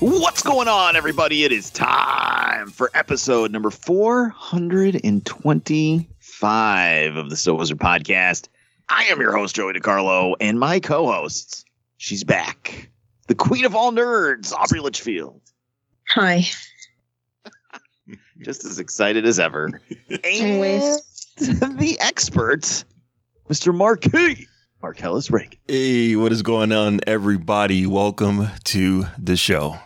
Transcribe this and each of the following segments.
What's going on, everybody? It is time for episode number 425 of the So Wizard podcast. I am your host, Joey DiCarlo, and my co hosts, she's back. The queen of all nerds, Aubrey Litchfield. Hi. Just as excited as ever. and the expert, Mr. Mark Hey, Marcellus Reagan. Hey, what is going on, everybody? Welcome to the show.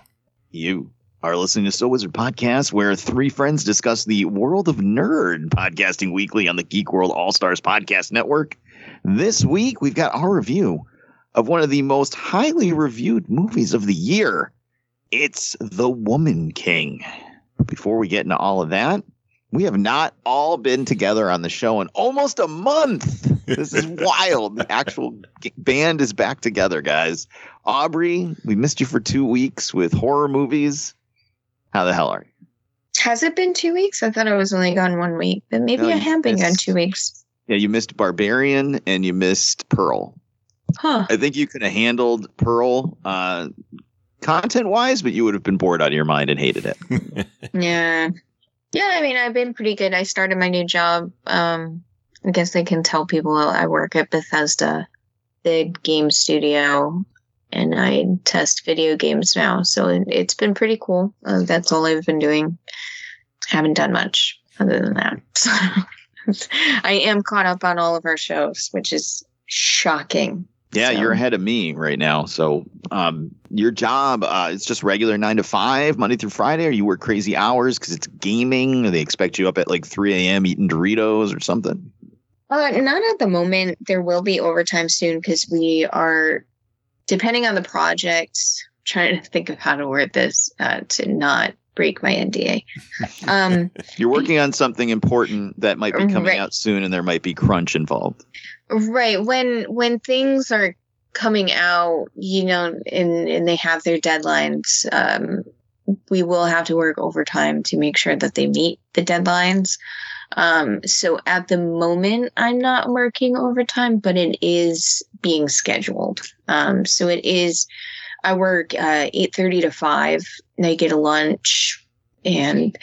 You are listening to So Wizard Podcast, where three friends discuss the world of nerd podcasting weekly on the Geek World All Stars Podcast Network. This week, we've got our review of one of the most highly reviewed movies of the year. It's The Woman King. Before we get into all of that, we have not all been together on the show in almost a month. This is wild. The actual band is back together, guys. Aubrey, we missed you for two weeks with horror movies. How the hell are you? Has it been two weeks? I thought I was only gone one week, but maybe No, I have been gone two weeks. Yeah, you missed Barbarian and you missed Pearl. Huh. I think you could have handled Pearl uh, content wise, but you would have been bored out of your mind and hated it. Yeah. Yeah, I mean, I've been pretty good. I started my new job. Um, I guess I can tell people I work at Bethesda, the game studio, and I test video games now. So it, it's been pretty cool. Uh, that's all I've been doing. Haven't done much other than that. So I am caught up on all of our shows, which is shocking. Yeah, So- you're ahead of me right now. So, um, your job uh, it's just regular nine to five, Monday through Friday, or you work crazy hours because it's gaming, or they expect you up at like 3 a.m. eating Doritos or something. Uh, not at the moment. There will be overtime soon because we are, depending on the project, trying to think of how to word this uh, to not break my NDA. Um, You're working on something important that might be coming Right. out soon, and there might be crunch involved. Right when when things are coming out, you know, and and they have their deadlines, um, we will have to work overtime to make sure that they meet the deadlines. Um, so at the moment, I'm not working overtime, but it is being scheduled. Um, so it is. I work uh, eight thirty to five, and I get a lunch, and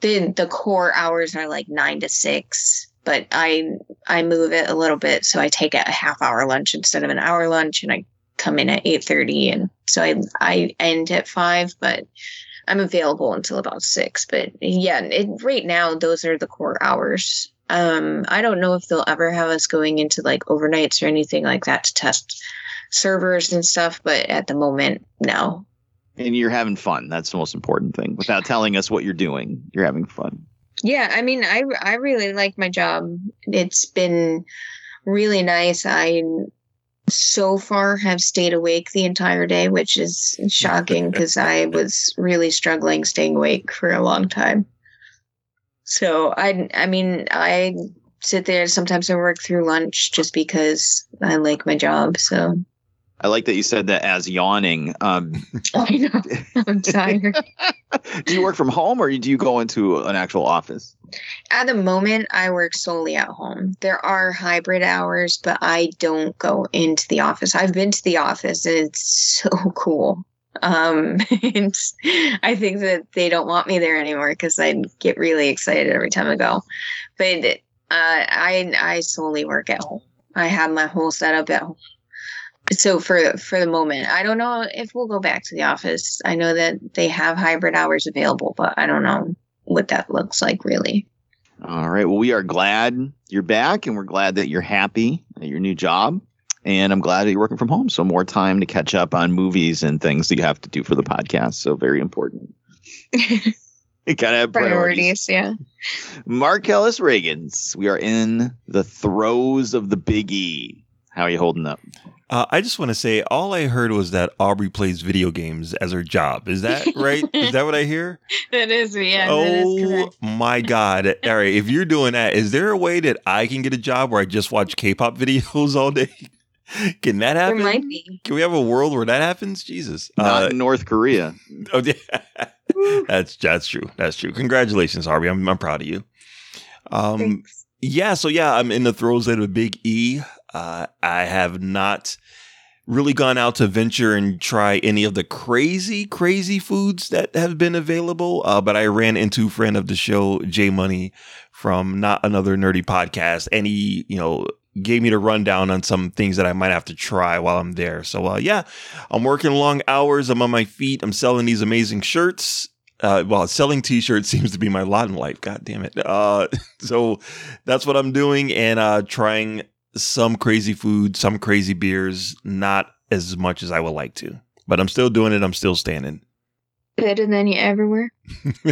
the the core hours are like nine to six. But I I move it a little bit, so I take a half hour lunch instead of an hour lunch, and I come in at eight thirty, and so I I end at five, but I'm available until about six. But yeah, it, right now those are the core hours. Um, I don't know if they'll ever have us going into like overnights or anything like that to test servers and stuff, but at the moment, no. And you're having fun. That's the most important thing. Without telling us what you're doing, you're having fun. Yeah, I mean, I I really like my job. It's been really nice. I so far have stayed awake the entire day, which is shocking because I was really struggling staying awake for a long time. So I I mean, I sit there sometimes I work through lunch just because I like my job. So I like that you said that as yawning. Um, I know I'm tired. do you work from home or do you go into an actual office? At the moment, I work solely at home. There are hybrid hours, but I don't go into the office. I've been to the office and it's so cool. Um, I think that they don't want me there anymore because I get really excited every time I go. But uh, I I solely work at home. I have my whole setup at home. So for for the moment, I don't know if we'll go back to the office. I know that they have hybrid hours available, but I don't know what that looks like really. All right. Well, we are glad you're back and we're glad that you're happy at your new job. And I'm glad that you're working from home. So more time to catch up on movies and things that you have to do for the podcast. So very important. You gotta have priorities. Priorities, yeah. Marcellus Reagans. We are in the throes of the big E. How are you holding up? Uh, I just want to say, all I heard was that Aubrey plays video games as her job. Is that right? is that what I hear? That is me. Yeah, oh my god! All right, if you're doing that, is there a way that I can get a job where I just watch K-pop videos all day? Can that happen? There might be. Can we have a world where that happens? Jesus, Not Uh, North Korea. oh, yeah. that's that's true. That's true. Congratulations, Aubrey. I'm I'm proud of you. Um, Thanks. yeah, so yeah, I'm in the throes of a big E. Uh, I have not really gone out to venture and try any of the crazy, crazy foods that have been available. Uh, but I ran into a friend of the show, Jay Money, from Not Another Nerdy Podcast, and he, you know, gave me the rundown on some things that I might have to try while I'm there. So, uh, yeah, I'm working long hours. I'm on my feet. I'm selling these amazing shirts. Uh, well, selling t-shirts seems to be my lot in life. God damn it. Uh, so that's what I'm doing and uh, trying some crazy food, some crazy beers, not as much as I would like to, but I'm still doing it. I'm still standing. Better than you everywhere.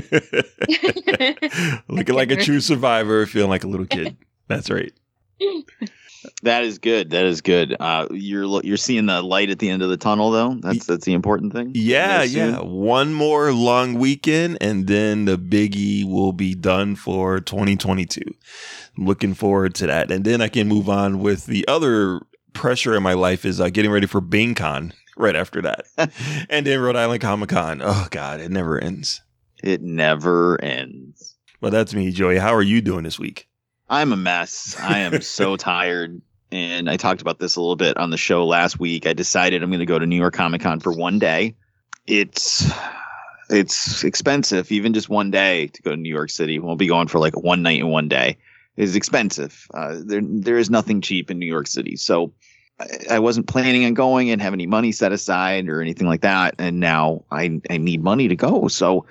Looking like a true survivor, feeling like a little kid. That's right. That is good. That is good. Uh, you're you're seeing the light at the end of the tunnel, though. That's that's the important thing. Yeah, yeah. One more long weekend, and then the biggie will be done for 2022. I'm looking forward to that, and then I can move on with the other pressure in my life is uh, getting ready for BingCon right after that, and then Rhode Island Comic Con. Oh God, it never ends. It never ends. Well, that's me, Joey. How are you doing this week? I'm a mess. I am so tired. And I talked about this a little bit on the show last week. I decided I'm going to go to New York Comic Con for one day. It's it's expensive, even just one day to go to New York City. We'll be going for like one night and one day. It's expensive. Uh, there there is nothing cheap in New York City. So I, I wasn't planning on going and have any money set aside or anything like that. And now I I need money to go. So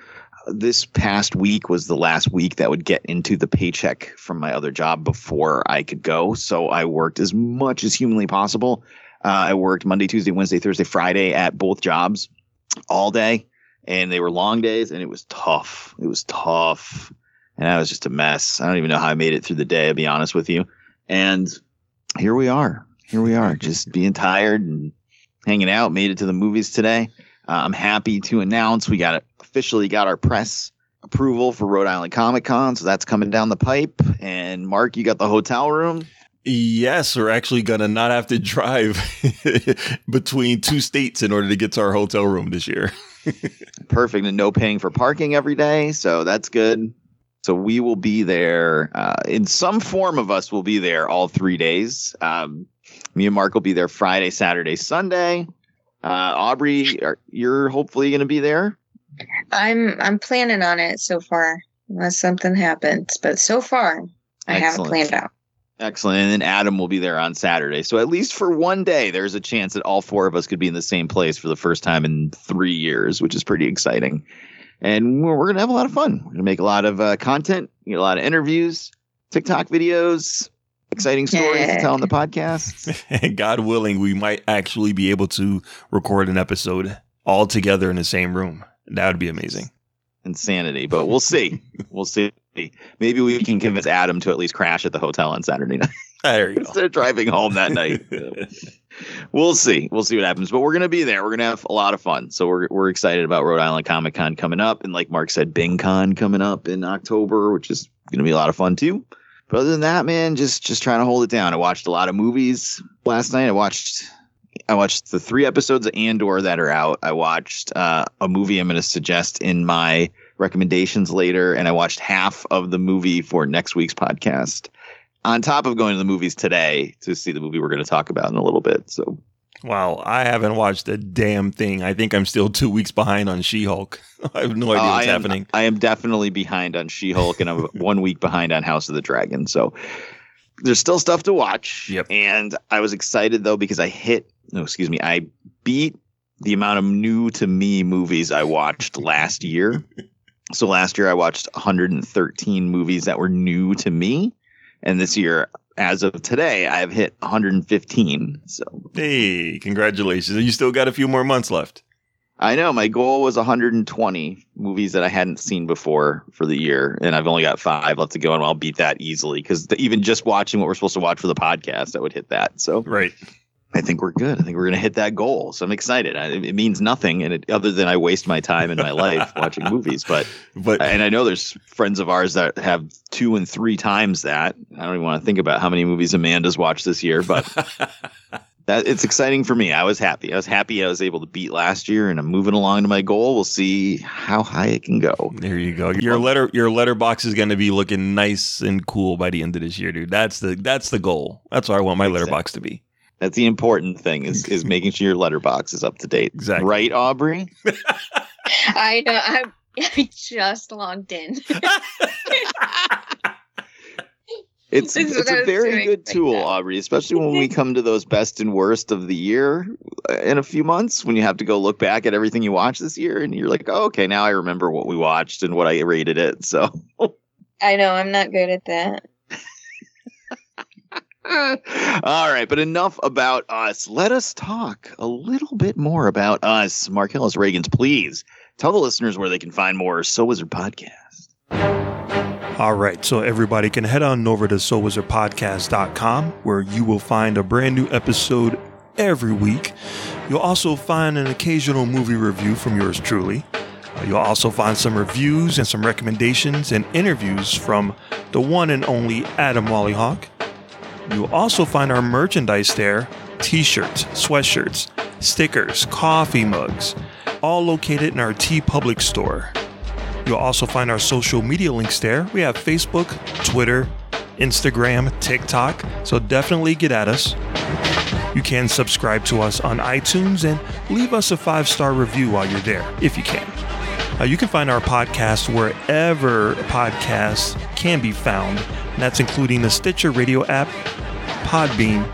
this past week was the last week that would get into the paycheck from my other job before I could go. So I worked as much as humanly possible. Uh, I worked Monday, Tuesday, Wednesday, Thursday, Friday at both jobs all day, and they were long days, and it was tough. It was tough, and I was just a mess. I don't even know how I made it through the day. To be honest with you, and here we are. Here we are, just being tired and hanging out. Made it to the movies today. Uh, I'm happy to announce we got officially got our press approval for Rhode Island Comic Con, so that's coming down the pipe. And Mark, you got the hotel room. Yes, we're actually gonna not have to drive between two states in order to get to our hotel room this year. Perfect, and no paying for parking every day, so that's good. So we will be there uh, in some form of us will be there all three days. Um, me and Mark will be there Friday, Saturday, Sunday. Uh, Aubrey, are, you're hopefully going to be there. I'm I'm planning on it so far, unless something happens. But so far, I haven't planned out. Excellent. And then Adam will be there on Saturday. So at least for one day, there's a chance that all four of us could be in the same place for the first time in three years, which is pretty exciting. And we're, we're going to have a lot of fun. We're going to make a lot of uh, content, get a lot of interviews, TikTok videos, exciting stories to tell on the podcast. and God willing, we might actually be able to record an episode all together in the same room. That would be amazing. Insanity. But we'll see. We'll see. Maybe we can convince Adam to at least crash at the hotel on Saturday night There you go. instead of driving home that night. we'll see. We'll see what happens. But we're gonna be there. We're gonna have a lot of fun. So we're we're excited about Rhode Island Comic Con coming up, and like Mark said, Bing Con coming up in October, which is gonna be a lot of fun too. But other than that, man, just just trying to hold it down. I watched a lot of movies last night. I watched I watched the three episodes of Andor that are out. I watched uh, a movie I'm going to suggest in my recommendations later, and I watched half of the movie for next week's podcast. On top of going to the movies today to see the movie we're going to talk about in a little bit. So Wow, I haven't watched a damn thing. I think I'm still two weeks behind on She Hulk. I have no idea Uh, what's I am, happening. I am definitely behind on She Hulk, and I'm one week behind on House of the Dragon. So there's still stuff to watch. Yep. And I was excited though because I hit no, excuse me, I beat the amount of new to me movies I watched last year. so last year I watched 113 movies that were new to me, and this year, as of today, I have hit 115. So Hey, congratulations. You still got a few more months left. I know my goal was 120 movies that I hadn't seen before for the year, and I've only got five left to go, and I'll beat that easily because even just watching what we're supposed to watch for the podcast, I would hit that. So Right. I think we're good. I think we're going to hit that goal. So I'm excited. I, it means nothing, and it, other than I waste my time in my life watching movies, but But and I know there's friends of ours that have two and three times that. I don't even want to think about how many movies Amanda's watched this year, but that it's exciting for me. I was happy. I was happy I was able to beat last year, and I'm moving along to my goal. We'll see how high it can go. there you go. Your letter your Letterboxd is gonna be looking nice and cool by the end of this year, dude. That's the that's the goal. That's what I want my Exactly. Letterboxd to be. That's the important thing is is making sure your Letterboxd is up to date. Exactly. Right, Aubrey? I know. I'm, I just logged in. It's it's a very good tool. Aubrey, especially when we come to those best and worst of the year uh, in a few months when you have to go look back at everything you watched this year and you're like, oh, okay, now I remember what we watched and what I rated it. So, I know. I'm not good at that. all right, but enough about us. Let us talk a little bit more about us. Marcellus Reagans, please tell the listeners where they can find more So Wizard podcast. All right, so everybody can head on over to sowizardpodcast.com where you will find a brand new episode every week. You'll also find an occasional movie review from yours truly. Uh, You'll also find some reviews and some recommendations and interviews from the one and only Adam Wallyhawk. You'll also find our merchandise there t shirts, sweatshirts, stickers, coffee mugs, all located in our TeePublic store. You'll also find our social media links there. We have Facebook, Twitter, Instagram, TikTok, so definitely get at us. You can subscribe to us on iTunes and leave us a five star review while you're there, if you can. Uh, you can find our podcast wherever podcasts can be found, and that's including the Stitcher Radio app, Podbean,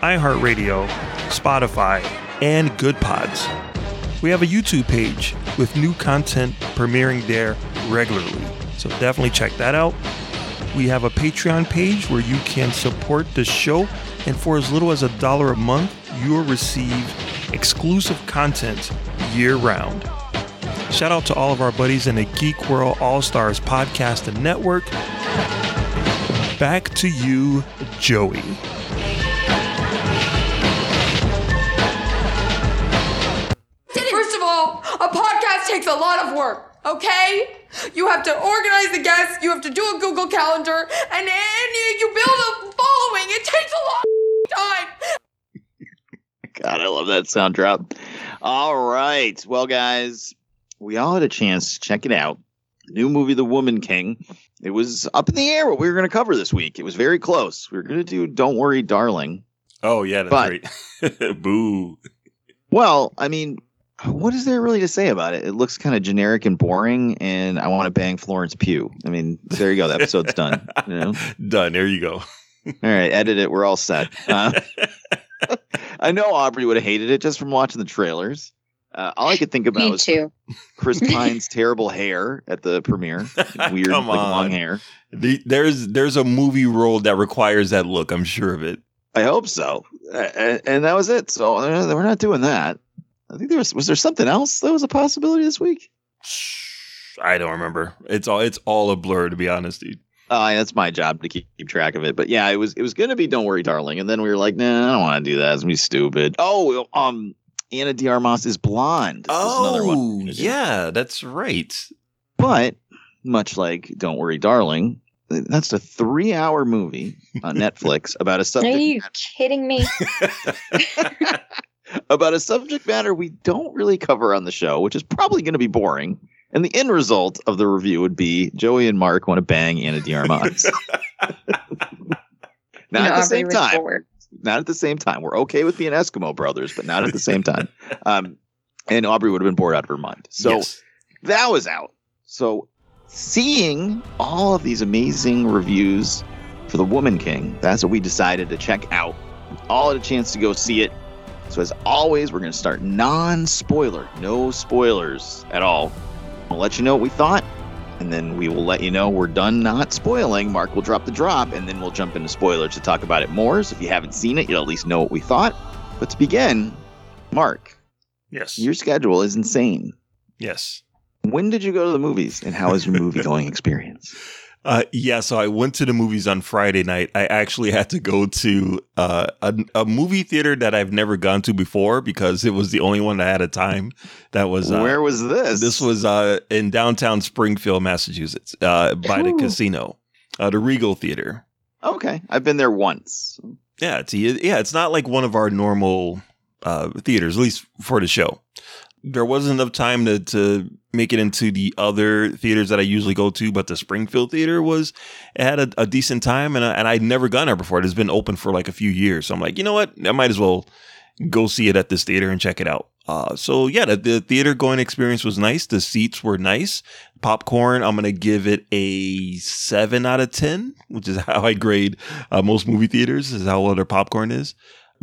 iHeartRadio, Spotify, and Goodpods. We have a YouTube page with new content premiering there regularly, so definitely check that out. We have a Patreon page where you can support the show, and for as little as a dollar a month, you'll receive exclusive content year round. Shout out to all of our buddies in the Geek World All Stars podcast and network. Back to you, Joey. Takes a lot of work, okay? You have to organize the guests, you have to do a Google Calendar, and then you, you build a following. It takes a lot of time. God, I love that sound drop. All right. Well, guys, we all had a chance to check it out. New movie, The Woman King. It was up in the air what we were going to cover this week. It was very close. We were going to do Don't Worry, Darling. Oh, yeah, that's But- right. Boo. Well, I mean, what is there really to say about it? It looks kind of generic and boring, and I want to bang Florence Pugh. I mean, there you go. The episode's done. You know? Done. There you go. All right, edit it. We're all set. Uh, I know Aubrey would have hated it just from watching the trailers. Uh, all I could think about Me was too. Chris Pine's terrible hair at the premiere. Weird, Come like long hair. The, there's there's a movie role that requires that look. I'm sure of it. I hope so. And, and that was it. So uh, we're not doing that. I think there was was there something else that was a possibility this week. I don't remember. It's all it's all a blur to be honest, dude. Uh, that's my job to keep, keep track of it. But yeah, it was it was gonna be Don't Worry, Darling, and then we were like, Nah, I don't want to do that. It's gonna be stupid. Oh, um, Ana de Armas is blonde. was another one Oh, gonna yeah, that's right. But much like Don't Worry, Darling, that's a three-hour movie on Netflix about a stuff. Are you kidding me? about a subject matter we don't really cover on the show, which is probably going to be boring. And the end result of the review would be Joey and Mark want to bang Ana de Armas. not You know, at the same time. bored. Not at the same time. We're okay with being Eskimo brothers, but not at the same time. Um, and Aubrey would have been bored out of her mind. So yes. that was out. So seeing all of these amazing reviews for The Woman King, that's what we decided to check out. All had a chance to go see it. So as always, we're going to start non-spoiler, no spoilers at all. We'll let you know what we thought, and then we will let you know we're done not spoiling. Mark will drop the drop, and then we'll jump into spoilers to talk about it more. So if you haven't seen it, you'll at least know what we thought. But to begin, Mark, Yes. Your schedule is insane. yes. When did you go to the movies, and how was your movie going experience? Uh, yeah, so I went to the movies on Friday night. I actually had to go to uh, a, a movie theater that I've never gone to before because it was the only one that had a time. That was uh, Where was this? This was uh, in downtown Springfield, Massachusetts, uh, by the casino, uh, the Regal Theater. okay. I've been there once. Yeah, it's yeah, it's not like one of our normal uh, theaters, at least for the show. There wasn't enough time to to make it into the other theaters that I usually go to, but the Springfield Theater was it had a, a decent time, and I, and I'd never gone there before. It has been open for like a few years, so I'm like, you know what, I might as well go see it at this theater and check it out. Uh, so yeah, the, the theater going experience was nice. The seats were nice. Popcorn, I'm gonna give it a seven out of ten, which is how I grade uh, most movie theaters. Is how well their popcorn is.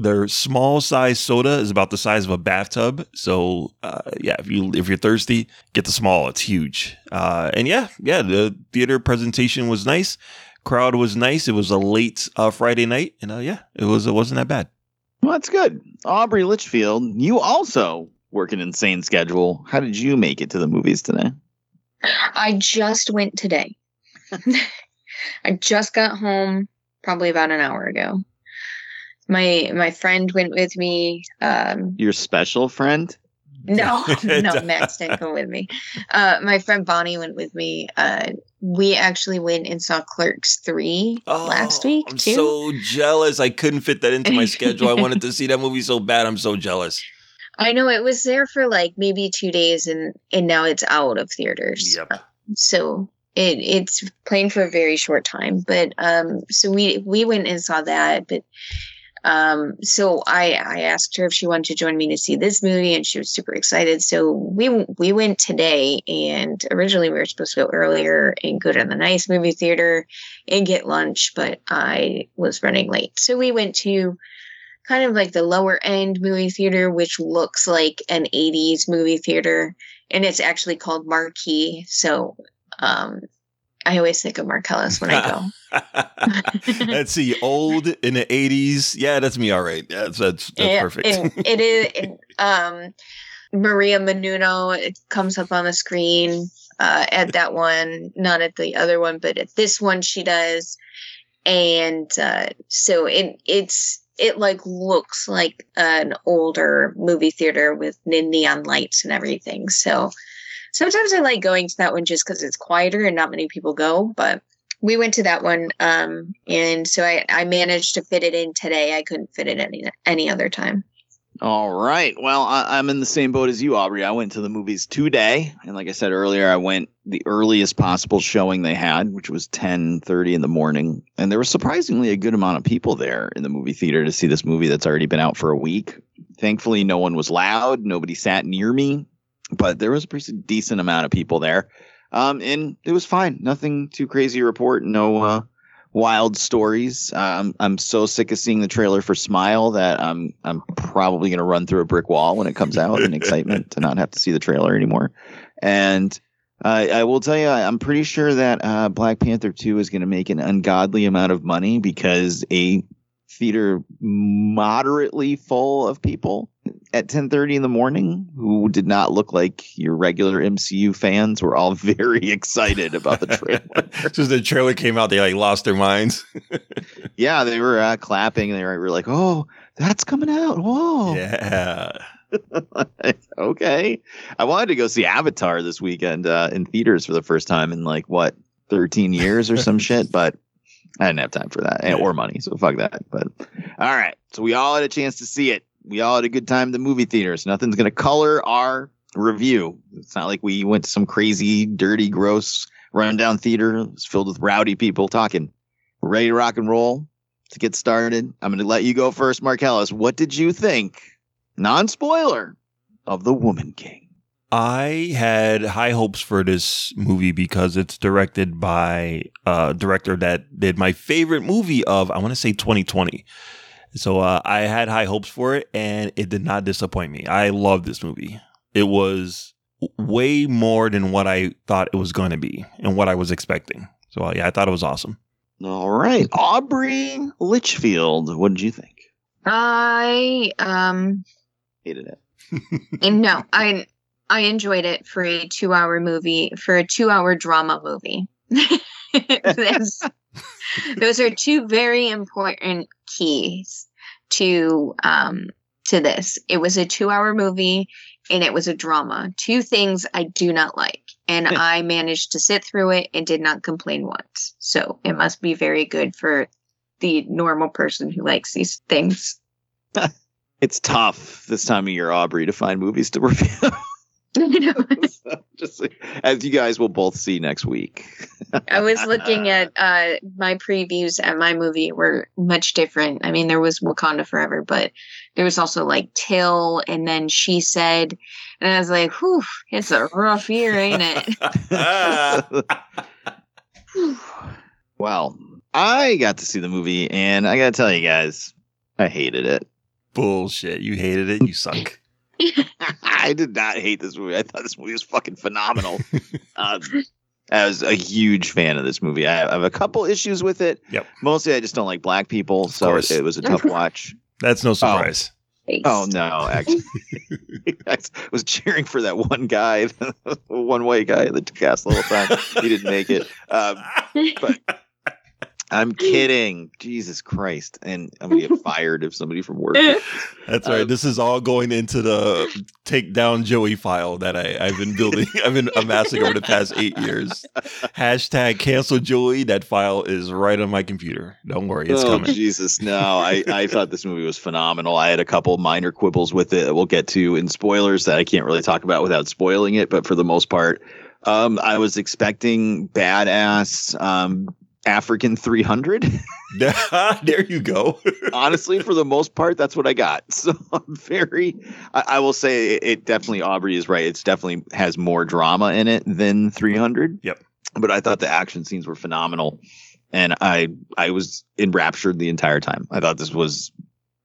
Their small size soda is about the size of a bathtub. So uh, yeah, if you if you're thirsty, get the small. It's huge. Uh, and yeah, yeah, the theater presentation was nice. Crowd was nice. It was a late uh, Friday night, and uh, yeah, it was it wasn't that bad. Well, that's good. Aubrey Litchfield, you also work an insane schedule. How did you make it to the movies today? I just went today. I just got home probably about an hour ago. My my friend went with me. Um, Your special friend? no, no, Max didn't go with me. Uh, my friend Bonnie went with me. Uh, we actually went and saw Clerks three last week I'm too. so jealous. I couldn't fit that into my schedule. I wanted to see that movie so bad. I'm so jealous. I know it was there for like maybe two days, and and now it's out of theaters. Yep. so it it's playing for a very short time but um so we we went and saw that but um so i i asked her if she wanted to join me to see this movie and she was super excited. So we we went today and originally we were supposed to go earlier and go to the nice movie theater and get lunch but i was running late. So we went to kind of like the lower end movie theater which looks like an 80s movie theater and it's actually called marquee. So um, I always think of Marcellus when I go. Let's see, old in the 80s. Yeah, that's me. All right. That's that's, that's Yeah, perfect. and it is. and, um, Maria Menounos it comes up on the screen uh, at that one, not at the other one, but at this one she does, and uh, so it it's it like looks like an older movie theater with neon lights and everything. So sometimes I like going to that one just because it's quieter and not many people go, but we went to that one um and so I, I managed to fit it in today i couldn't fit it any any other time All right. Well, I, I'm in the same boat as you, Aubrey. I went to the movies today, and like I said earlier, I went the earliest possible showing they had, which was 10:30 in the morning, and there was surprisingly a good amount of people there in the movie theater to see this movie that's already been out for a week. Thankfully, no one was loud. Nobody sat near me, but there was a pretty decent amount of people there, um, and it was fine. Nothing too crazy to report. No. Uh, wild stories. Uh, I'm so sick of seeing the trailer for Smile that I'm I'm probably going to run through a brick wall when it comes out in excitement to not have to see the trailer anymore. And uh, I will tell you, I'm pretty sure that uh, Black Panther 2 is going to make an ungodly amount of money because a theater moderately full of people at 10:30 in the morning who did not look like your regular MCU fans were all very excited about the trailer. Just the trailer came out, they like lost their minds. Yeah, they were uh, clapping. And they were, like, "Oh, that's coming out!" Whoa. Yeah. okay. I wanted to go see Avatar this weekend uh, in theaters for the first time in like what 13 years or some shit, but I didn't have time for that and, or money, so fuck that. But all right, so we all had a chance to see it. We all had a good time in the movie theaters. Nothing's gonna color our review. It's not like we went to some crazy, dirty, gross rundown theater. It's filled with rowdy people talking. We're ready to rock and roll. To get started, I'm going to let you go first, Marcellus. What did you think, non spoiler, of The Woman King? I had high hopes for this movie because it's directed by a director that did my favorite movie of, I want to say 2020. So uh, I had high hopes for it and it did not disappoint me. I love this movie. It was way more than what I thought it was going to be and what I was expecting. So uh, yeah, I thought it was awesome. All right. Aubrey Litchfield, what did you think? i um Hated it. And no, I I enjoyed it for a two hour movie, for a two hour drama movie. That's- those are two very important keys to um to this. It was a two hour movie and it was a drama. Two things I do not like. And I managed to sit through it and did not complain once. So it must be very good for the normal person who likes these things. It's tough this time of year, Aubrey, to find movies to review. Just as you guys will both see next week. I was looking at uh, my previews at my movie were much different. I mean, there was Wakanda Forever, but there was also like Till, and then She Said, and I was like, "Whew, it's a rough year, ain't it?" well, I got to see the movie, and I got to tell you guys, I hated it. Bullshit. You hated it. You suck. I did not hate this movie. I thought this movie was fucking phenomenal. um, I was a huge fan of this movie. I have a couple issues with it. Yep. Mostly, I just don't like black people, so course. it, it was a tough watch. That's no surprise. Oh no, actually, I was cheering for that one guy, the one white guy that cast the whole time. He didn't make it. Um, but I'm kidding. Jesus Christ! And I'm gonna get fired if somebody from work. That's right. Um, this is all going into the take down Joey file that I, I've been building. I've been amassing over the past eight years. Hashtag cancel Joey. That file is right on my computer. Don't worry, it's oh coming. Jesus! No, I, I thought this movie was phenomenal. I had a couple minor quibbles with it. that We'll get to in spoilers that I can't really talk about without spoiling it. But for the most part, um, I was expecting badass um, African 300. there you go. Honestly, for the most part, that's what I got. So I'm very. I, I will say it, it definitely. Aubrey is right. It's definitely has more drama in it than 300. Yep. But I thought the action scenes were phenomenal, and I I was enraptured the entire time. I thought this was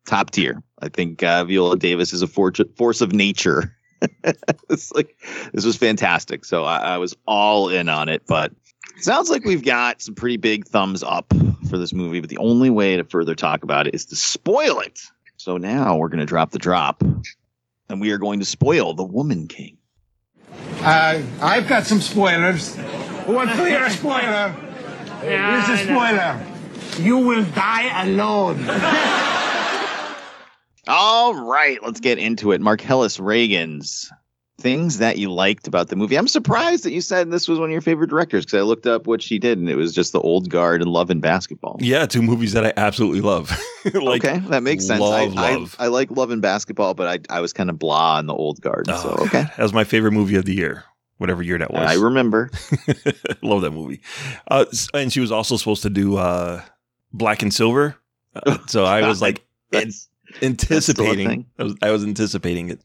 top tier. I think uh, Viola Davis is a force force of nature. it's like this was fantastic. So I, I was all in on it. But sounds like we've got some pretty big thumbs up for this movie. But the only way to further talk about it is to spoil it. So now we're going to drop the drop, and we are going to spoil the Woman King. Uh, I've got some spoilers. Who wants to hear a spoiler? Here's a spoiler. You will die alone. All right, let's get into it. Marcellus Reagan's things that you liked about the movie. I'm surprised that you said this was one of your favorite directors because I looked up what she did and it was just The Old Guard and Love and Basketball. Yeah, two movies that I absolutely love. like, okay, that makes sense. I, love, I, love. I like Love and Basketball, but I, I was kind of blah on The Old Guard. Oh, so, okay. That was my favorite movie of the year, whatever year that was. I remember. love that movie. Uh, and she was also supposed to do uh, Black and Silver. Uh, so I was like That's, anticipating. I was, I was anticipating it.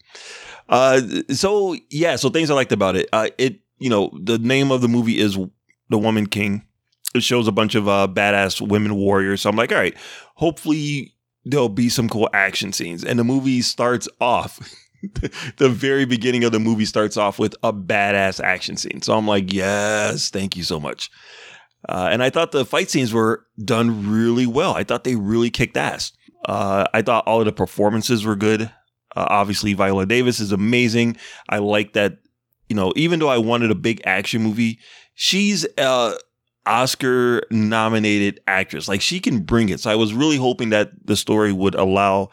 Uh, so yeah, so things I liked about it. Uh, it you know the name of the movie is The Woman King. It shows a bunch of uh, badass women warriors. So I'm like, all right, hopefully there'll be some cool action scenes. And the movie starts off. the very beginning of the movie starts off with a badass action scene. So I'm like, yes, thank you so much. Uh, and I thought the fight scenes were done really well. I thought they really kicked ass. Uh, I thought all of the performances were good. Uh, obviously, Viola Davis is amazing. I like that. You know, even though I wanted a big action movie, she's a Oscar nominated actress. Like she can bring it. So I was really hoping that the story would allow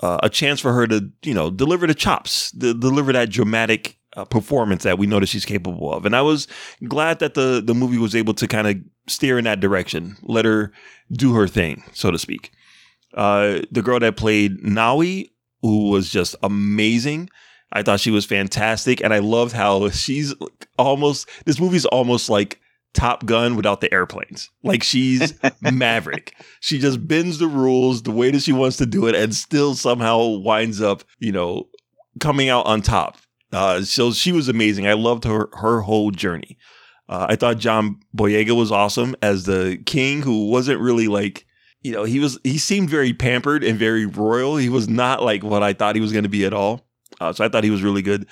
uh, a chance for her to, you know, deliver the chops, the, deliver that dramatic uh, performance that we know that she's capable of. And I was glad that the the movie was able to kind of steer in that direction, let her do her thing, so to speak. Uh, the girl that played Nawi, who was just amazing. I thought she was fantastic, and I loved how she's almost. This movie's almost like Top Gun without the airplanes. Like she's Maverick. She just bends the rules the way that she wants to do it, and still somehow winds up, you know, coming out on top. Uh, so she was amazing. I loved her her whole journey. Uh, I thought John Boyega was awesome as the king, who wasn't really like, you know, he was he seemed very pampered and very royal. He was not like what I thought he was going to be at all. Uh, so I thought he was really good.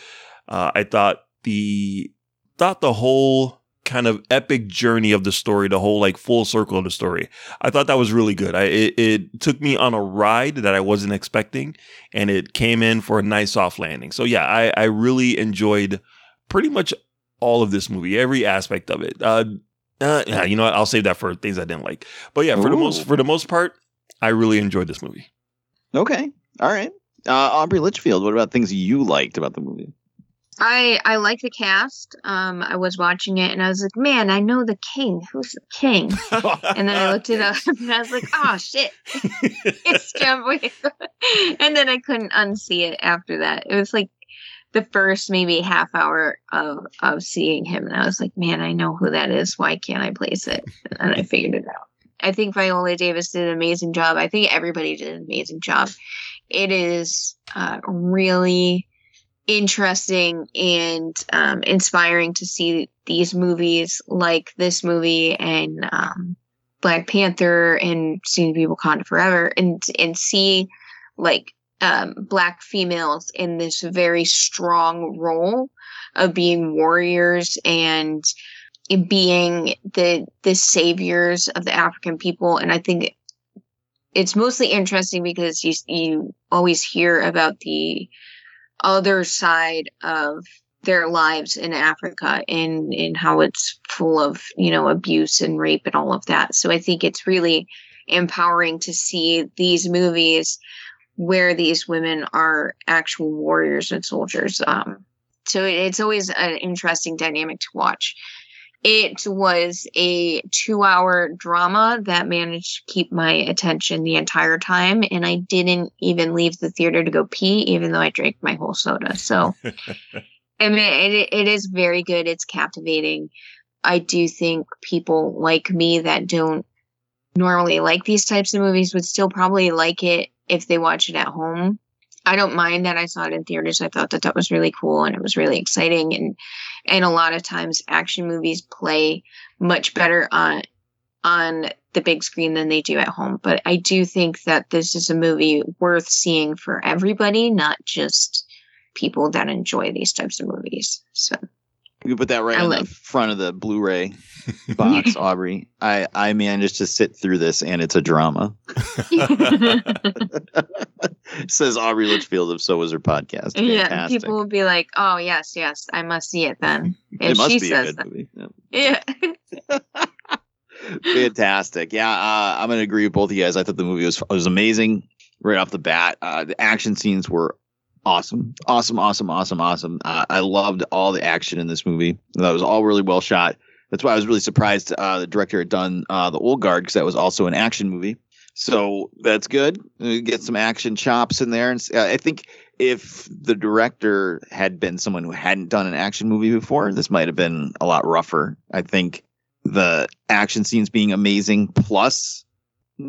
Uh, I thought the thought the whole kind of epic journey of the story, the whole like full circle of the story. I thought that was really good. I it, it took me on a ride that I wasn't expecting, and it came in for a nice soft landing. So yeah, I I really enjoyed pretty much all of this movie, every aspect of it. Uh, uh yeah, you know what? I'll save that for things I didn't like. But yeah, for the most for the most part, I really enjoyed this movie. Okay. All right. Uh, Aubrey Litchfield, what about things you liked about the movie? I I like the cast. Um, I was watching it and I was like, man, I know the king. Who's the king? And then I looked it up and I was like, oh shit, it's John Boyega. And then I couldn't unsee it after that. It was like the first maybe half hour of of seeing him, and I was like, man, I know who that is. Why can't I place it? And I figured it out. I think Viola Davis did an amazing job. I think everybody did an amazing job. It is uh, really interesting and um, inspiring to see these movies like this movie and um, Black Panther and soon to be Wakanda Forever and and see like um, black females in this very strong role of being warriors and being the the saviors of the African people and I think it's mostly interesting because you you always hear about the other side of their lives in Africa and and how it's full of you know abuse and rape and all of that. So I think it's really empowering to see these movies where these women are actual warriors and soldiers. Um, so it, it's always an interesting dynamic to watch. It was a two hour drama that managed to keep my attention the entire time. And I didn't even leave the theater to go pee, even though I drank my whole soda. So, I mean, it, it is very good. It's captivating. I do think people like me that don't normally like these types of movies would still probably like it if they watch it at home. I don't mind that I saw it in theaters. I thought that that was really cool and it was really exciting. And and a lot of times action movies play much better on on the big screen than they do at home. But I do think that this is a movie worth seeing for everybody, not just people that enjoy these types of movies. So You put that right I on like- the front of the Blu-ray box, Aubrey. I I managed to sit through this, and it's a drama. Says Aubrey Litchfield of So Was Her Podcast. yeah, Fantastic. people will be like, "Oh yes, yes, I must see it then." it must she be a says good that, movie. Yeah. yeah. Fantastic. Yeah, uh, I'm gonna agree with both of you guys. I thought the movie was was amazing right off the bat. Uh, the action scenes were awesome, awesome, awesome, awesome, awesome. Uh, I loved all the action in this movie. That was all really well shot. That's why I was really surprised uh, the director had done uh, the Old Guard because that was also an action movie. So that's good. Uh, Get some action chops in there, and uh, I think if the director had been someone who hadn't done an action movie before, this might have been a lot rougher. I think the action scenes being amazing plus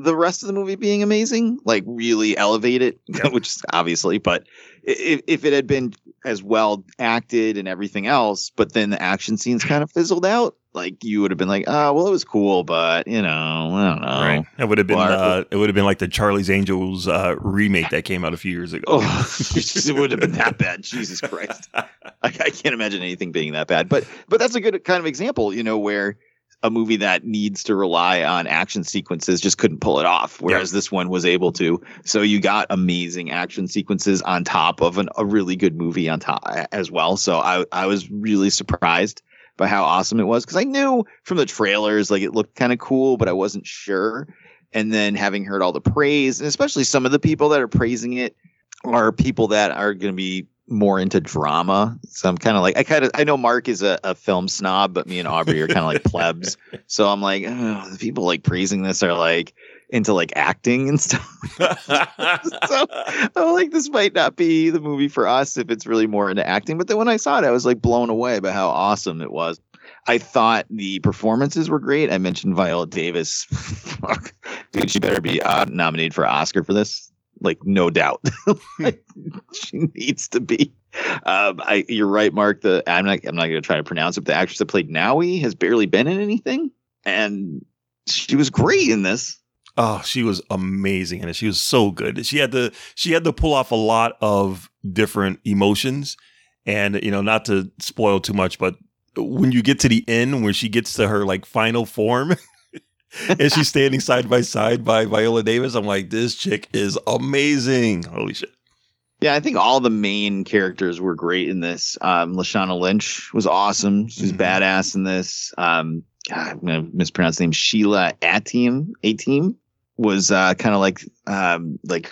the rest of the movie being amazing like really elevate it which is obviously but if, if it had been as well acted and everything else but then the action scenes kind of fizzled out like you would have been like oh well it was cool but you know i don't know Right. It would have been Well, uh, it would have been like the Charlie's Angels uh, remake that came out a few years ago. Oh, it would have been that bad. Jesus Christ. I, I can't imagine anything being that bad. But but that's a good kind of example, you know, where a movie that needs to rely on action sequences just couldn't pull it off, whereas this one was able to. So you got amazing action sequences on top of an, a really good movie on top as well. So I I was really surprised by how awesome it was because I knew from the trailers like it looked kind of cool, but I wasn't sure. And then having heard all the praise, and especially some of the people that are praising it are people that are going to be more into drama. So I'm kind of like, I kind of, I know Mark is a, a film snob, but me and Aubrey are kind of like plebs. So I'm like, oh, the people like praising this are like into like acting and stuff. so I'm like, this might not be the movie for us if it's really more into acting. But then when I saw it, I was like blown away by how awesome it was. I thought the performances were great. I mentioned Viola Davis. Dude, she better be uh, nominated for Oscar for this. Like, no doubt. Like, she needs to be. Um, I, you're right, Mark. The I'm not. I'm not going to try to pronounce it. But the actress that played Nawi has barely been in anything, and she was great in this. Oh, she was amazing and she was so good. She had to she had to pull off a lot of different emotions and you know not to spoil too much but when you get to the end where she gets to her like final form and she's standing side by side by Viola Davis, I'm like, this chick is amazing. Holy shit. Yeah, I think all the main characters were great in this. Um, Lashana Lynch was awesome. She's Mhm. badass in this. Um, God, I'm gonna mispronounce the name. Sheila Atim, Atim was uh, kind of like um, like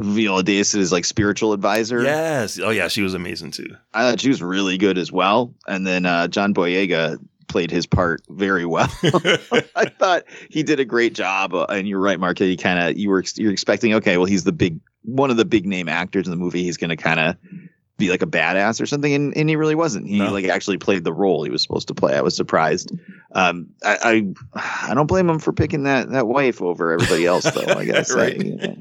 Viola Davis's like spiritual advisor. Yes. Oh yeah, she was amazing too. I thought she was really good as well. And then uh, John Boyega played his part very well. I thought he did a great job. Uh, and you're right, Mark. He kind of you were you're expecting okay, well, he's the big one of the big name actors in the movie. He's going to kind of be like a badass or something, and, and he really wasn't. He No. like actually played the role he was supposed to play. I was surprised. Um, I, I I don't blame him for picking that that wife over everybody else, though. I guess Right. I, you know,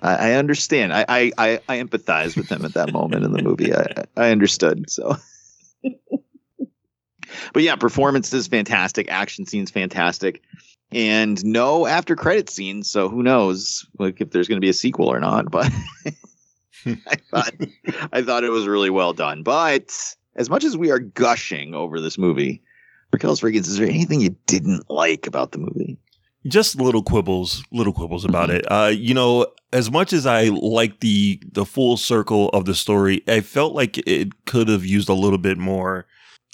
I, I understand. I, I I I empathize with him at that moment in the movie. I I understood. So. But yeah, performance is fantastic. Action scenes fantastic, and no after credit scenes. So who knows like if there's going to be a sequel or not? But I thought I thought it was really well done. But as much as we are gushing over this movie, Raquel Friggins, is there anything you didn't like about the movie? just little quibbles, little quibbles about it. Uh, you know, as much as I like the the full circle of the story, I felt like it could have used a little bit more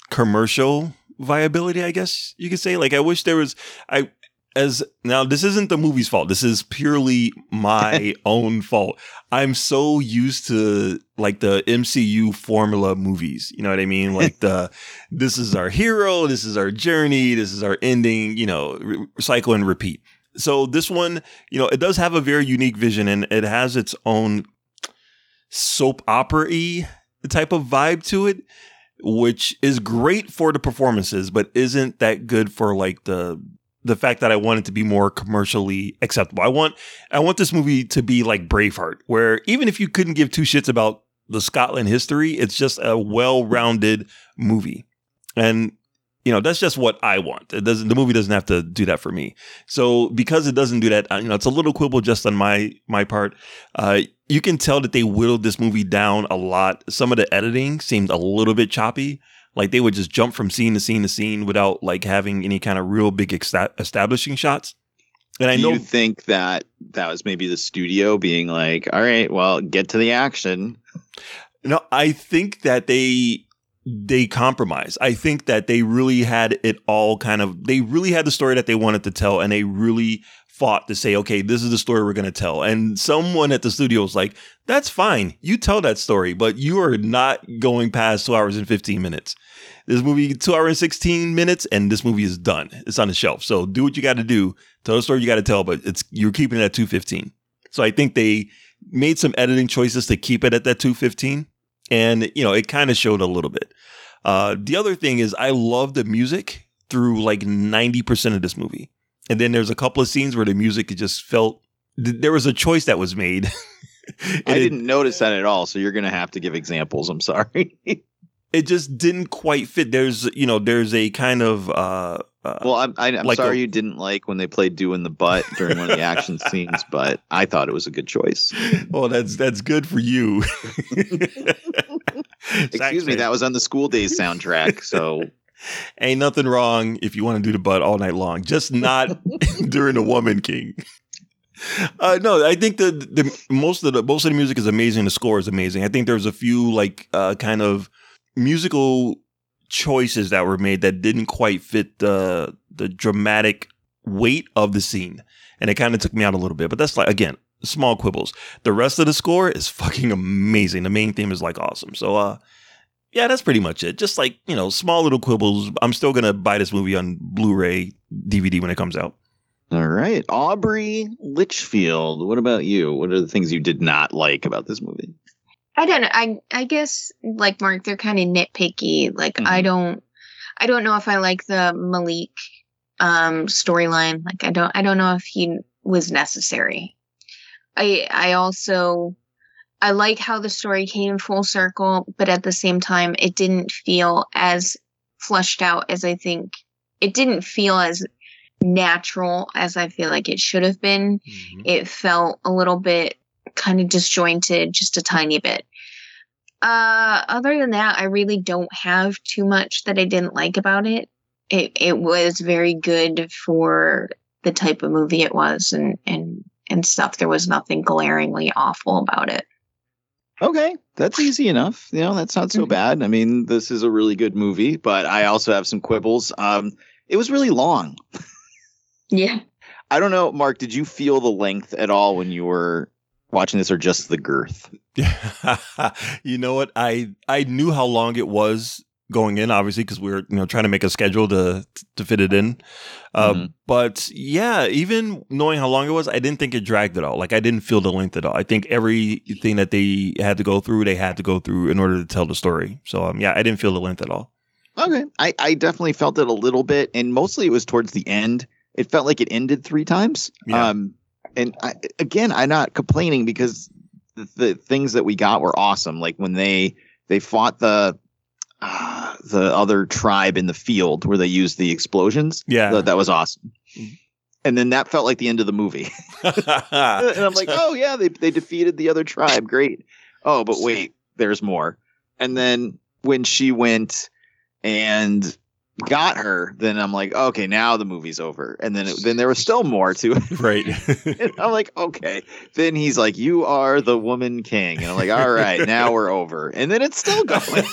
commercial viability. I guess you could say. Like, I wish there was. I as now this isn't the movie's fault. This is purely my own fault. I'm so used to like the MCU formula movies. You know what I mean? Like the this is our hero, this is our journey, this is our ending, you know, re- cycle and repeat. So this one, you know, it does have a very unique vision and it has its own soap opera-y type of vibe to it, which is great for the performances, but isn't that good for like the the fact that I want it to be more commercially acceptable. I want I want this movie to be like Braveheart, where even if you couldn't give two shits about the Scotland history, it's just a well-rounded movie. And you know, that's just what I want. It doesn't the movie doesn't have to do that for me. So because it doesn't do that, uh, you know, it's a little quibble just on my my part. Uh you can tell that they whittled this movie down a lot. Some of the editing seemed a little bit choppy. Like they would just jump from scene to scene to scene without like having any kind of real big establishing shots. And I Do know you think that that was maybe the studio being like, "All right, well, get to the action." No, I think that they they compromise. I think that they really had it all kind of they really had the story that they wanted to tell and they really fought to say, okay, this is the story we're going to tell. And someone at the studio was like, that's fine. You tell that story, but you are not going past two hours and 15 minutes. This movie, two hours and 16 minutes, and this movie is done. It's on the shelf. So do what you got to do. Tell the story you got to tell, but it's you're keeping it at 215. So I think they made some editing choices to keep it at that 215 and you know it kind of showed a little bit uh the other thing is i love the music through like 90% of this movie and then there's a couple of scenes where the music just felt th- there was a choice that was made I didn't notice that at all, so you're going to have to give examples. I'm sorry. it just didn't quite fit there's you know there's a kind of uh, uh well, I'm, I, I'm Like sorry a- you didn't like when they played "Doing the Butt" during one of the action scenes, but I thought it was a good choice. well that's that's good for you Excuse me, that was on the School Days soundtrack. So ain't nothing wrong if you want to do the butt all night long just not during the woman king uh no i think the the most of the most of the music is amazing the score is amazing i think there's a few like uh kind of musical choices that were made that didn't quite fit the the dramatic weight of the scene and it kind of took me out a little bit but that's like again small quibbles the rest of the score is fucking amazing the main theme is like awesome so uh yeah, that's pretty much it. Just like, you know, small little quibbles. I'm still to buy this movie on Blu ray DVD when it comes out. All right. Aubrey Litchfield, what about you? What are the things you did not like about this movie? I don't know. I I guess like Mark, they're kind of nitpicky. Like I Mhm. don't I don't know if I like the Malik um storyline. Like I don't I don't know if he was necessary. I I also I like how the story came full circle, but at the same time it didn't feel as flushed out as I think it didn't feel as natural as I feel like it should have been it felt a little bit kind of disjointed just a tiny bit Uh, other than that, I really don't have too much that I didn't like about it. It it was very good for the type of movie it was, and and and stuff. There was nothing glaringly awful about it. Okay, that's easy enough. You know, that's not so Mhm. bad. I mean, this is a really good movie, but I also have some quibbles. Um, it was really long. Yeah. I don't know, Mark. Did you feel the length at all when you were watching this, or just the girth? you know what? I I knew how long it was going in, obviously, because we were you know trying to make a schedule to to fit it in. Uh, Mhm. But yeah, even knowing how long it was, I didn't think it dragged at all. Like I didn't feel the length at all. I think everything that they had to go through, they had to go through in order to tell the story. So um, yeah, I didn't feel the length at all. Okay, I I definitely felt it a little bit, and mostly it was towards the end. It felt like it ended three times. Yeah. Um, and I, again, I'm not complaining because the, the things that we got were awesome. Like when they they fought the uh, the other tribe in the field where they used the explosions. Yeah. that, that was awesome. And then that felt like the end of the movie. and I'm like, oh yeah, they they defeated the other tribe. Great. Oh, but wait, there's more. And then when she went and got her, then I'm like, okay, now the movie's over. And then it, then there was still more to it. right. And I'm like, okay. Then he's like, you are the woman king. And I'm like, all right, now we're over. And then it's still going.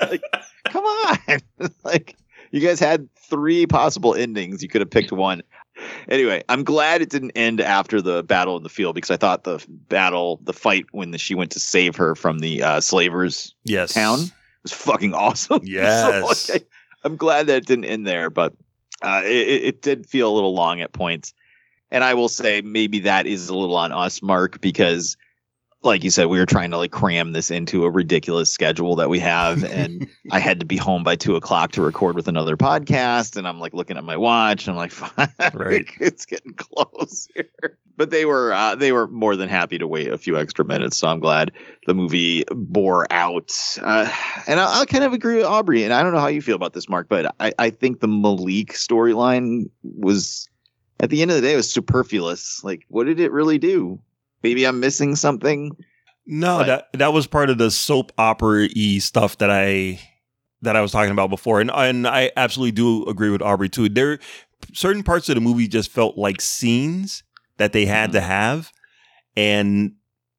like, come on. like, you guys had three possible endings. You could have picked one. Anyway, I'm glad it didn't end after the battle in the field because I thought the battle, the fight when the, she went to save her from the uh, slavers yes. town was fucking awesome. Yes. so, like, I, am glad that it didn't end there, but uh, it it did feel a little long at points. And I will say maybe that is a little on us, Mark, because like you said, we were trying to like cram this into a ridiculous schedule that we have, and I had to be home by two o'clock to record with another podcast. And I'm like looking at my watch, and I'm like, Right. it's getting close here. But they were uh, they were more than happy to wait a few extra minutes, so I'm glad the movie bore out. Uh, and I, I kind of agree with Aubrey, and I don't know how you feel about this, Mark, but I, I think the Malik storyline was at the end of the day it was superfluous. Like, what did it really do? Maybe I'm missing something. No, But- that that was part of the soap opera y stuff that I that I was talking about before, and and I absolutely do agree with Aubrey too. There, certain parts of the movie just felt like scenes that they had mm-hmm. to have, and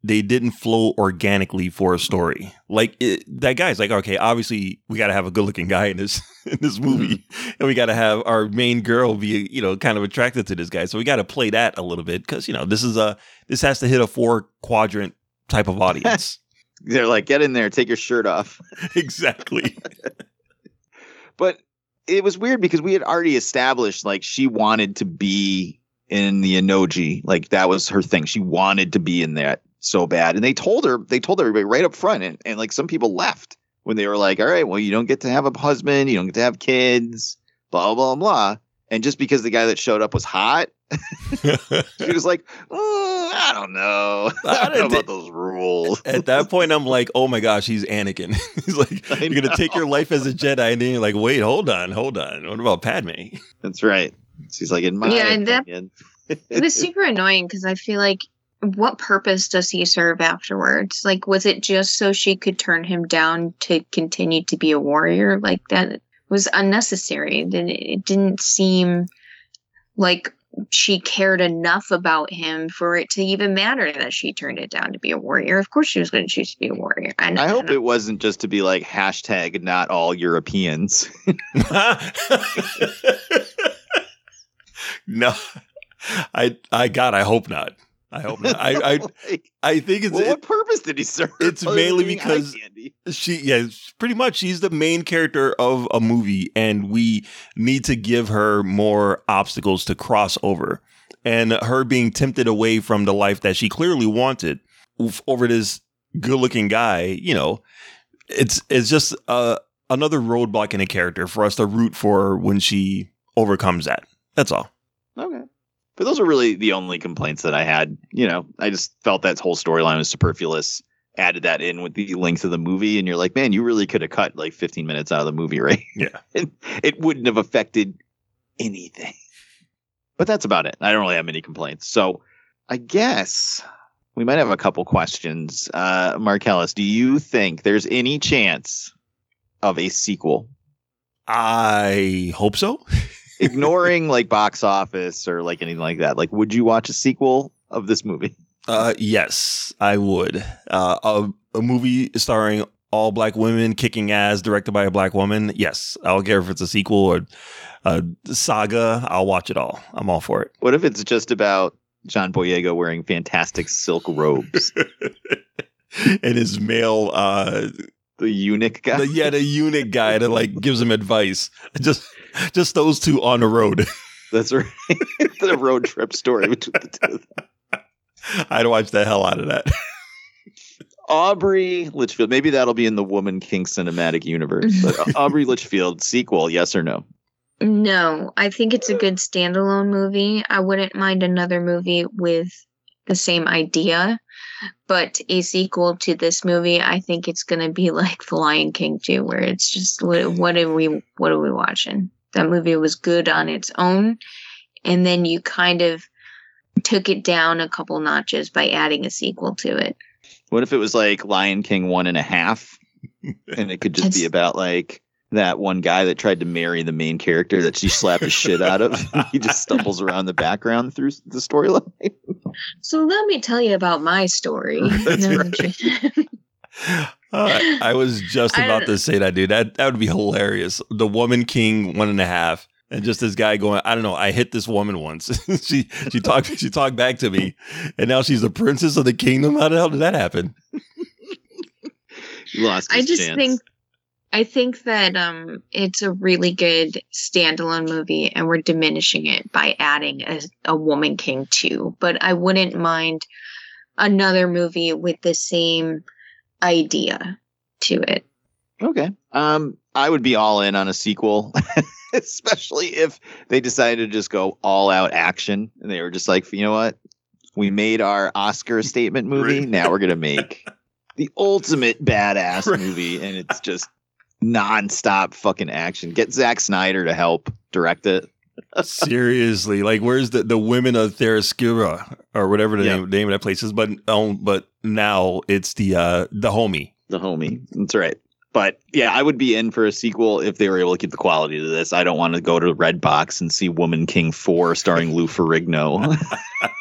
they didn't flow organically for a story. Like it, that guy's like, okay, obviously we got to have a good looking guy in this in this movie, mm-hmm. and we got to have our main girl be you know kind of attracted to this guy. So we got to play that a little bit because you know this is a this has to hit a four quadrant type of audience. They're like, get in there, take your shirt off. exactly. But it was weird because we had already established like she wanted to be in the Agojie. Like that was her thing. She wanted to be in that so bad. And they told her, they told everybody right up front. And, and like some people left when they were like, all right, well, you don't get to have a husband, you don't get to have kids, blah, blah, blah. And just because the guy that showed up was hot, she was like, "Mm, I don't know. I don't know about those rules. At that point, I'm like, oh my gosh, he's Anakin. he's like, I you're gonna take your life as a Jedi, and then you're like, wait, hold on, hold on. What about Padme? That's right. She's like, in my Yeah, and that- It was super annoying because I feel like what purpose does he serve afterwards? Like, was it just so she could turn him down to continue to be a warrior? Like, that was unnecessary. It it didn't seem like she cared enough about him for it to even matter that she turned it down to be a warrior. Of course, she was going to choose to be a warrior. And I hope it wasn't just to be like hashtag not all Europeans. no, I, I, God, I hope not. I hope not. I, I, Like, I think it's well, it- what purpose did he serve? it's mainly because- she yeah pretty much she's the main character of a movie and we need to give her more obstacles to cross over and her being tempted away from the life that she clearly wanted over this good looking guy you know it's it's just uh another roadblock in a character for us to root for when she overcomes that that's all Okay. But those are really the only complaints that I had. You know, I just felt that whole storyline was superfluous. Added that in with the length of the movie, and you're like, man, you really could have cut like 15 minutes out of the movie, right? Yeah. it, it wouldn't have affected anything. But that's about it. I don't really have many complaints. So I guess we might have a couple questions. Uh, Marcellus, do you think there's any chance of a sequel? I hope so. Ignoring like box office or like anything like that. Like, would you watch a sequel of this movie? Uh, yes, I would. Uh, a, a movie starring all black women kicking ass, directed by a black woman. Yes, I don't care if it's a sequel or a saga. I'll watch it all. I'm all for it. What if it's just about John Boyega wearing fantastic silk robes? and his male, uh, the eunuch guy. The, yeah, the eunuch guy that like gives him advice. Just, just those two on the road. That's right. the road trip story between the two of them. I'd watch the hell out of that. Aubrey Litchfield. Maybe that'll be in the Woman King cinematic universe. But Aubrey Litchfield sequel, yes or no? No, I think it's a good standalone movie. I wouldn't mind another movie with the same idea, but a sequel to this movie, I think it's going to be like The Lion King 2 where it's just what, what are we what are we watching? That movie was good on its own and then you kind of took it down a couple notches by adding a sequel to it. What if it was like Lion King one and a half, and it could just be about like that one guy that tried to marry the main character that she slapped the shit out of. he just stumbles around the background through the storyline. So let me tell you about my story. Uh, I was just about to say that, dude. That that would be hilarious. The Woman King one and a half and just this guy going, I don't know, I hit this woman once. she she talked she talked back to me, and now she's the princess of the kingdom. How the hell did that happen? you lost. I just chance. think I think that um it's a really good standalone movie, and we're diminishing it by adding a, a woman king too. But I wouldn't mind another movie with the same idea to it. Okay. Um, I would be all in on a sequel. especially if they decided to just go all out action and they were just like, you know what? We made our Oscar statement movie. Now we're gonna make the ultimate badass movie, and it's just nonstop fucking action. Get Zack Snyder to help direct it. Seriously, like where's the the women of Themyscira or whatever the yep. name, name of that place is? But um, but now it's the uh the homie. The homie. That's right. But yeah, I would be in for a sequel if they were able to keep the quality to this. I don't want to go to Redbox and see Woman King Four starring Lou Ferrigno.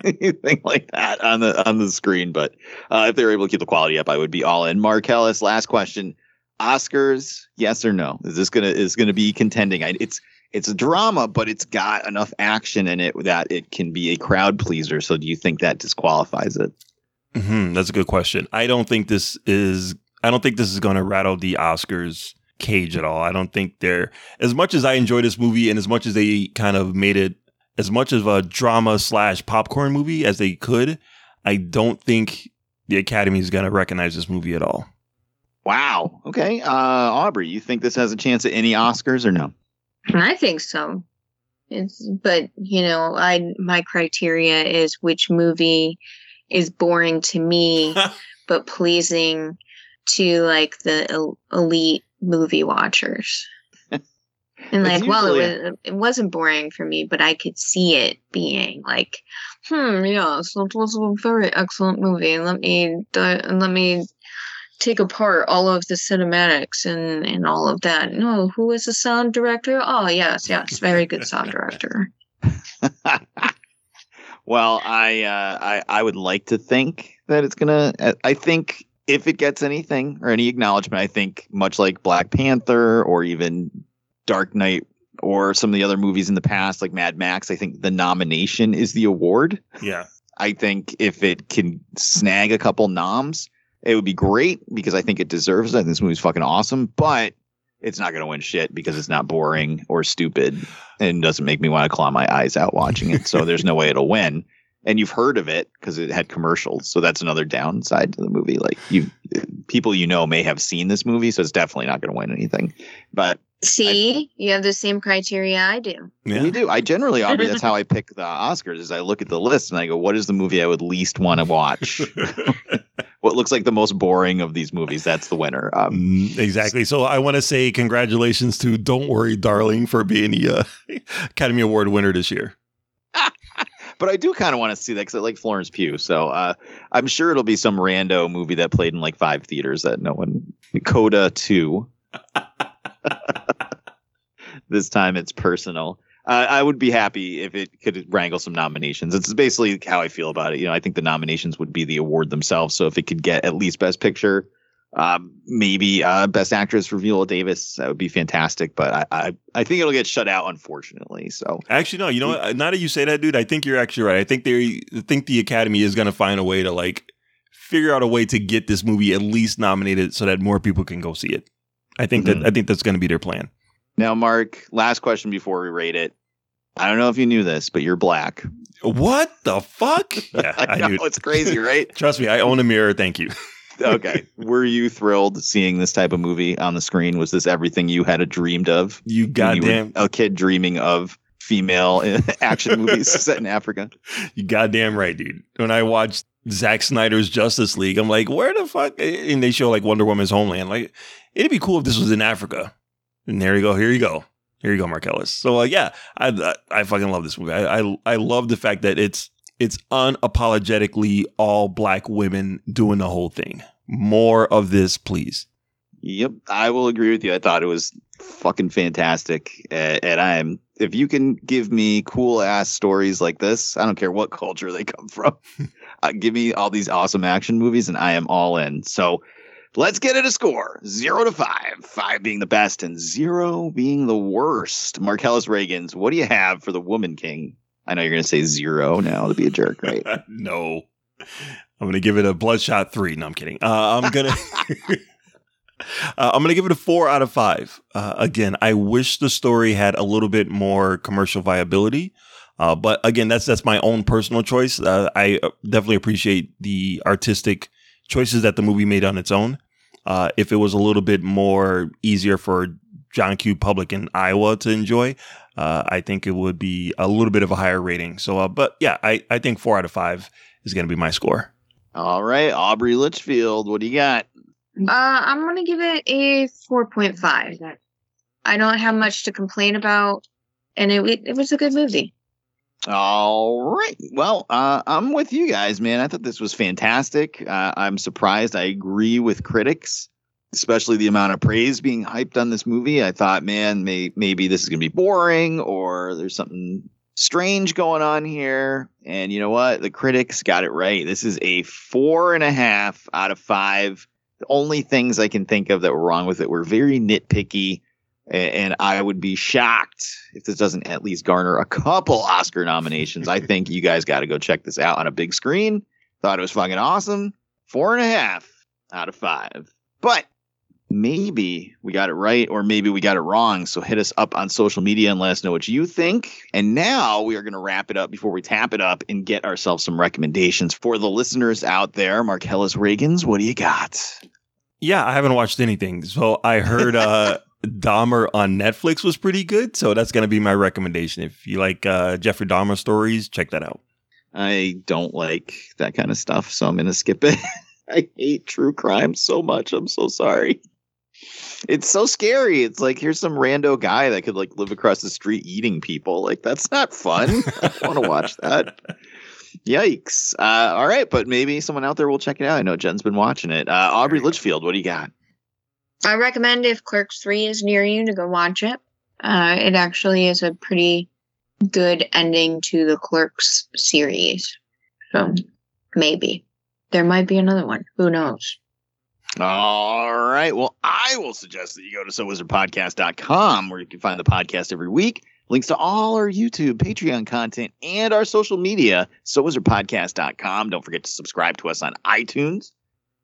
Anything like that on the on the screen, but uh, if they were able to keep the quality up, I would be all in. Marcellus, last question: Oscars, yes or no? Is this gonna is gonna be contending? I, it's it's a drama, but it's got enough action in it that it can be a crowd pleaser. So, do you think that disqualifies it? Mm-hmm, that's a good question. I don't think this is I don't think this is going to rattle the Oscars cage at all. I don't think they're as much as I enjoy this movie and as much as they kind of made it as much of a drama slash popcorn movie as they could. I don't think the Academy is going to recognize this movie at all. Wow. Okay. Uh, Aubrey, you think this has a chance at any Oscars or no? I think so. It's, but you know, I my criteria is which movie is boring to me but pleasing to like the elite movie watchers. And like, well, it, was, it wasn't boring for me, but I could see it being like, hmm, yeah, so it was a very excellent movie. Let me let me take apart all of the cinematics and and all of that. No, who is the sound director? Oh, yes, yes, very good sound director. Well, I uh, I I would like to think that it's gonna. I think if it gets anything or any acknowledgement, I think much like Black Panther or even Dark Knight or some of the other movies in the past, like Mad Max, I think the nomination is the award. Yeah. I think if it can snag a couple noms, it would be great because I think it deserves it. This movie's fucking awesome, but it's not going to win shit because it's not boring or stupid and doesn't make me want to claw my eyes out watching it. So there's no way it'll win and you've heard of it because it had commercials. So that's another downside to the movie. Like you, people you know may have seen this movie, so it's definitely not going to win anything. But see, I, you have the same criteria I do. Yeah. We do. I generally, Aubrey, that's how I pick the Oscars. Is I look at the list and I go, what is the movie I would least want to watch? what looks like the most boring of these movies? That's the winner. Um, mm, exactly. So I want to say congratulations to Don't Worry, Darling, for being the uh, Academy Award winner this year but I do kind of want to see that because I like Florence Pugh. So uh, I'm sure it'll be some rando movie that played in like five theaters that no one. Coda two. this time it's personal. Uh, I would be happy if it could wrangle some nominations. It's basically how I feel about it. You know, I think the nominations would be the award themselves. So if it could get at least Best Picture, um, maybe uh, Best Actress for Viola Davis, that would be fantastic. But I, I, I think it'll get shut out, unfortunately. So Actually, no. You know what? Now that you say that, dude, I think you're actually right. I think they I think the Academy is going to find a way to like figure out a way to get this movie at least nominated so that more people can go see it. I think Mhm. that I think that's going to be their plan. now, Mark, last question before we rate it. I don't know if you knew this, but you're black. What the fuck? Yeah, I I know knew. it's crazy, right? Trust me, I own a mirror. Thank you. okay. Were you thrilled seeing this type of movie on the screen? Was this everything you had dreamed of? You when you were goddamn, a kid dreaming of female eh, action movies set in Africa. you goddamn right, dude. When I watched Zack Snyder's Justice League, I'm like, where the fuck? And they show like Wonder Woman's homeland. Like, it'd be cool if this was in Africa. And there you go. Here you go. Here you go, Marcellus. So uh, yeah, I, I I fucking love this movie. I, I I love the fact that it's it's unapologetically all black women doing the whole thing. More of this, please. Yep, I will agree with you. I thought it was fucking fantastic, uh, and I'm if you can give me cool ass stories like this, I don't care what culture they come from. uh, give me all these awesome action movies, and I am all in. So let's get it a score: zero to five, five being the best, and zero being the worst. Marcellus Reagans, what do you have for the Woman King? I know you're going to say zero now to be a jerk, right? no. I'm gonna give it a bloodshot three. No, I'm kidding. Uh, I'm gonna uh, I'm gonna give it a four out of five. Uh, again, I wish the story had a little bit more commercial viability. Uh, but again, that's that's my own personal choice. Uh, I uh, definitely appreciate the artistic choices that the movie made on its own. Uh, if it was a little bit more easier for John Q. Public in Iowa to enjoy, uh, I think it would be a little bit of a higher rating. So, uh, but yeah, I, I think four out of five is going to be my score. All right, Aubrey Litchfield, what do you got? Uh, I'm gonna give it a 4.5. I don't have much to complain about, and it it was a good movie. All right. Well, uh, I'm with you guys, man. I thought this was fantastic. Uh, I'm surprised. I agree with critics, especially the amount of praise being hyped on this movie. I thought, man, may, maybe this is going to be boring or there's something strange going on here. And you know what? The critics got it right. This is a four and a half out of five. The only things I can think of that were wrong with it were very nitpicky. And I would be shocked if this doesn't at least garner a couple Oscar nominations. I think you guys got to go check this out on a big screen. Thought it was fucking awesome. Four and a half out of five. But maybe we got it right or maybe we got it wrong. So hit us up on social media and let us know what you think. And now we are going to wrap it up before we tap it up and get ourselves some recommendations for the listeners out there. Marcellus Reagans, what do you got? Yeah, I haven't watched anything. So I heard uh, Dahmer on Netflix was pretty good. So that's going to be my recommendation. If you like uh, Jeffrey Dahmer stories, check that out. I don't like that kind of stuff, so I'm going to skip it. I hate true crime so much. I'm so sorry. It's so scary. It's like here's some rando guy that could like live across the street eating people. Like that's not fun. I want to watch that. Yikes. Uh, all right, but maybe someone out there will check it out. I know Jen's been watching it. Uh, Aubrey Litchfield, what do you got? I recommend if Clerks 3 is near you to go watch it. Uh, it actually is a pretty good ending to the Clerks series. So maybe there might be another one. Who knows? All right. Well, I will suggest that you go to sowizardpodcast.com where you can find the podcast every week. Links to all our YouTube, Patreon content, and our social media, sowizardpodcast.com. Don't forget to subscribe to us on iTunes,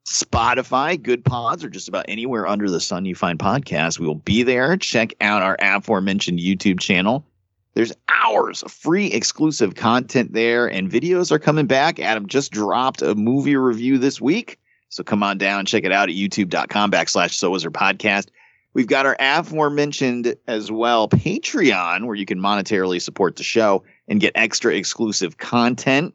Spotify, Goodpods, or just about anywhere under the sun you find podcasts. We will be there. Check out our aforementioned YouTube channel. There's hours of free exclusive content there, and videos are coming back. Adam just dropped a movie review this week. So come on down, check it out at youtube.com backslash so wizard podcast. We've got our aforementioned as well Patreon, where you can monetarily support the show and get extra exclusive content.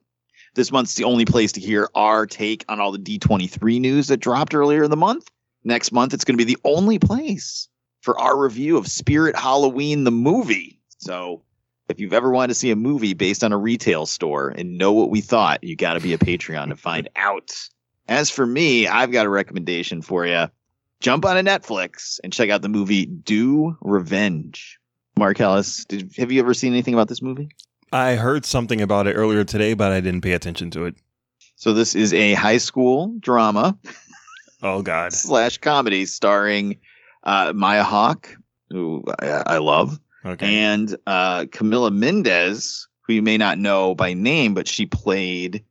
This month's the only place to hear our take on all the D23 news that dropped earlier in the month. Next month, it's going to be the only place for our review of Spirit Halloween, the movie. So if you've ever wanted to see a movie based on a retail store and know what we thought, you got to be a Patreon to find out. As for me, I've got a recommendation for you. Jump on a Netflix and check out the movie Do Revenge. Marcellus, did, have you ever seen anything about this movie? I heard something about it earlier today, but I didn't pay attention to it. So this is a high school drama Oh God. slash comedy starring uh, Maya Hawke, who I, I love, Okay. and uh, Camila Mendes, who you may not know by name, but she played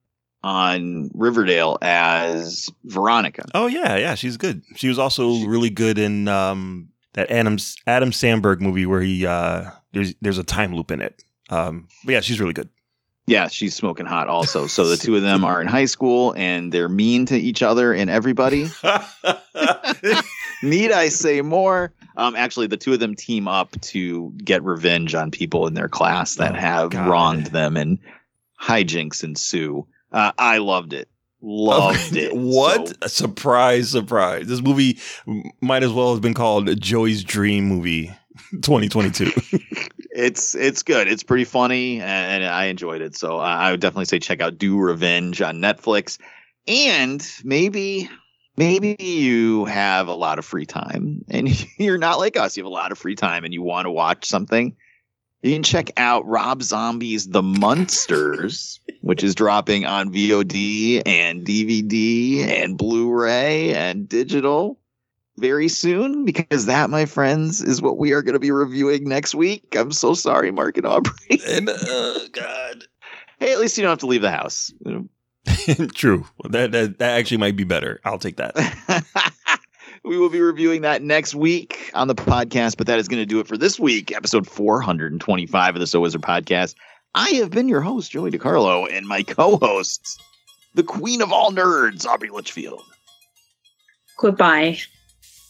on Riverdale as Veronica. oh yeah, yeah, she's good. She was also really good in um, that Adam Adam Samberg movie where he uh, there's there's a time loop in it. Um, but yeah, she's really good. Yeah, she's smoking hot also. So the two of them are in high school and they're mean to each other and everybody. Need I say more? Um, actually, the two of them team up to get revenge on people in their class that Oh, have God. wronged them, and hijinks ensue. Uh, I loved it. Loved it. what So- a surprise! Surprise! This movie might as well have been called Joey's Dream Movie 2022. it's it's good. It's pretty funny, and, I enjoyed it. So I I would definitely say check out Do Revenge on Netflix. And maybe maybe you have a lot of free time, and you're not like us. You have a lot of free time, and you want to watch something. You can check out Rob Zombie's The Munsters, which is dropping on VOD and DVD and Blu-ray and digital very soon because that, my friends, is what we are going to be reviewing next week. I'm so sorry, Mark and Aubrey. and uh, God, hey, at least you don't have to leave the house. True. That, that that actually might be better. I'll take that. we will be reviewing that next week on the podcast, but that is going to do it for this week, episode 425 of the So Wizard podcast. I have been your host, Joey DiCarlo, and my co-hosts, the queen of all nerds, Aubrey Litchfield, Goodbye.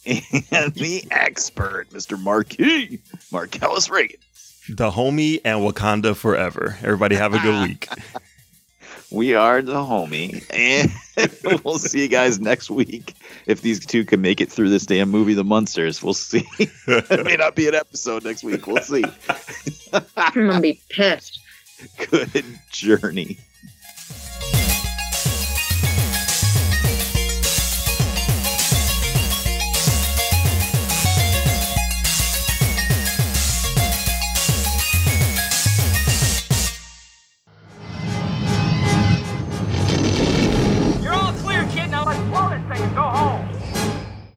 and the expert, Mr. Marquis, Marcellus Reagan. The homie and Wakanda forever. Everybody have a good week. We are the homie, and we'll see you guys next week. If these two can make it through this damn movie, The Munsters, we'll see. it may not be an episode next week. We'll see. I'm gonna be pissed. Good journey.